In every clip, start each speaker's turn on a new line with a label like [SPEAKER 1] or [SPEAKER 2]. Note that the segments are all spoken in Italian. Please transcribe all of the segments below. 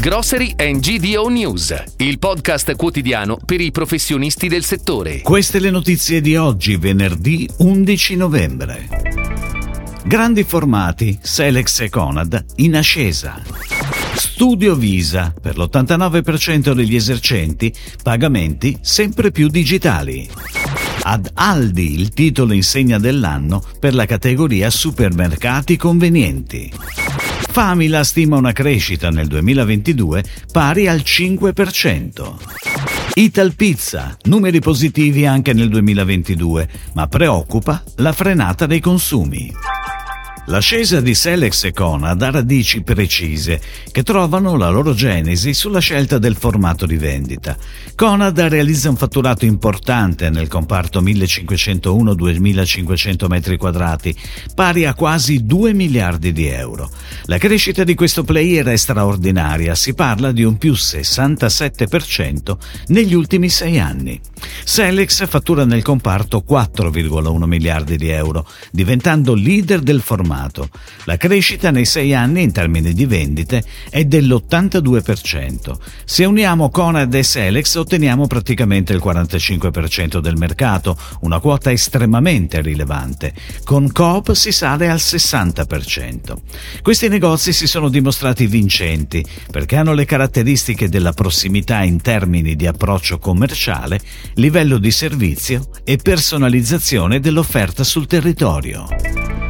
[SPEAKER 1] Grocery and GDO News, il podcast quotidiano per i professionisti del settore.
[SPEAKER 2] Queste le notizie di oggi, venerdì 11 novembre. Grandi formati, Selex e Conad in ascesa. Studio Visa, per l'89% degli esercenti, pagamenti sempre più digitali. Ad Aldi il titolo insegna dell'anno per la categoria supermercati convenienti. Famila stima una crescita nel 2022 pari al 5%. Ital Pizza, numeri positivi anche nel 2022, ma preoccupa la frenata dei consumi. L'ascesa di Selex e Conad ha radici precise che trovano la loro genesi sulla scelta del formato di vendita. Conad realizza un fatturato importante nel comparto 1501-2500 m2, pari a quasi 2 miliardi di euro. La crescita di questo player è straordinaria, si parla di un più 67% negli ultimi sei anni. Selex fattura nel comparto 4,1 miliardi di euro, diventando leader del formato confermato. La crescita nei sei anni in termini di vendite è dell'82%. Se uniamo Conad e Selex otteniamo praticamente il 45% del mercato, una quota estremamente rilevante. Con Coop si sale al 60%. Questi negozi si sono dimostrati vincenti perché hanno le caratteristiche della prossimità in termini di approccio commerciale, livello di servizio e personalizzazione dell'offerta sul territorio.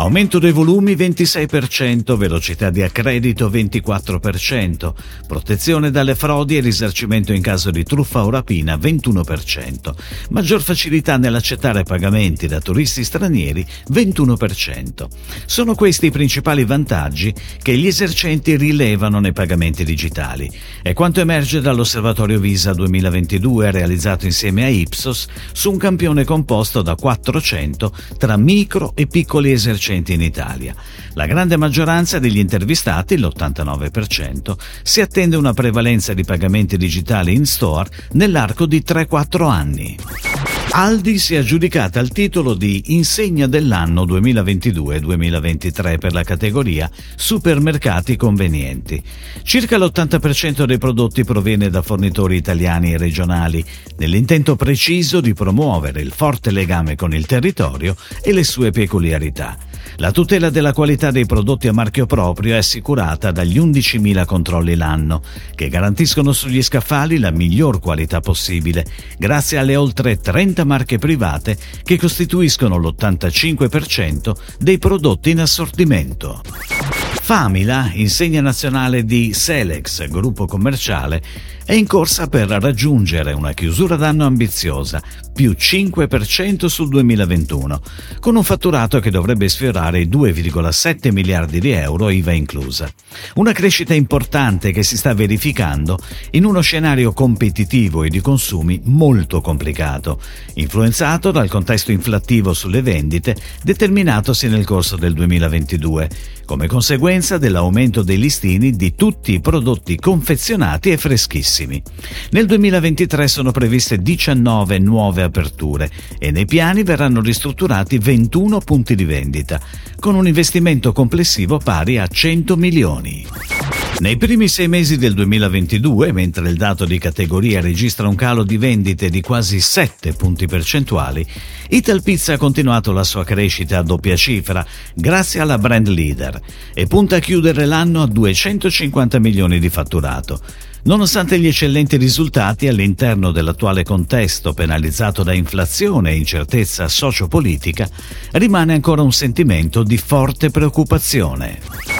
[SPEAKER 2] Aumento dei volumi 26%, velocità di accredito 24%, protezione dalle frodi e risarcimento in caso di truffa o rapina 21%, maggior facilità nell'accettare pagamenti da turisti stranieri 21%. Sono questi i principali vantaggi che gli esercenti rilevano nei pagamenti digitali. È quanto emerge dall'Osservatorio Visa 2022 realizzato insieme a Ipsos su un campione composto da 400 tra micro e piccoli esercenti esercenti in Italia. La grande maggioranza degli intervistati, l'89%, si attende una prevalenza di pagamenti digitali in store nell'arco di 3-4 anni. Aldi si è aggiudicata il titolo di Insegna dell'anno 2022-2023 per la categoria Supermercati convenienti. Circa l'80% dei prodotti proviene da fornitori italiani e regionali, nell'intento preciso di promuovere il forte legame con il territorio e le sue peculiarità. La tutela della qualità dei prodotti a marchio proprio è assicurata dagli 11.000 controlli l'anno, che garantiscono sugli scaffali la miglior qualità possibile, grazie alle oltre 30 marche private che costituiscono l'85% dei prodotti in assortimento. Famila, insegna nazionale di Selex, gruppo commerciale, è in corsa per raggiungere una chiusura d'anno ambiziosa, più 5% sul 2021, con un fatturato che dovrebbe sfiorare i 2,7 miliardi di euro IVA inclusa. Una crescita importante che si sta verificando in uno scenario competitivo e di consumi molto complicato, influenzato dal contesto inflattivo sulle vendite determinatosi nel corso del 2022, come conseguenza dell'aumento dei listini di tutti i prodotti confezionati e freschissimi. Nel 2023 sono previste 19 nuove aperture e nei piani verranno ristrutturati 21 punti di vendita, con un investimento complessivo pari a 100 milioni. Nei primi sei mesi del 2022, mentre il dato di categoria registra un calo di vendite di quasi 7 punti percentuali, Ital Pizza ha continuato la sua crescita a doppia cifra grazie alla brand leader e punta a chiudere l'anno a 250 milioni di fatturato. Nonostante gli eccellenti risultati all'interno dell'attuale contesto penalizzato da inflazione e incertezza sociopolitica, rimane ancora un sentimento di forte preoccupazione.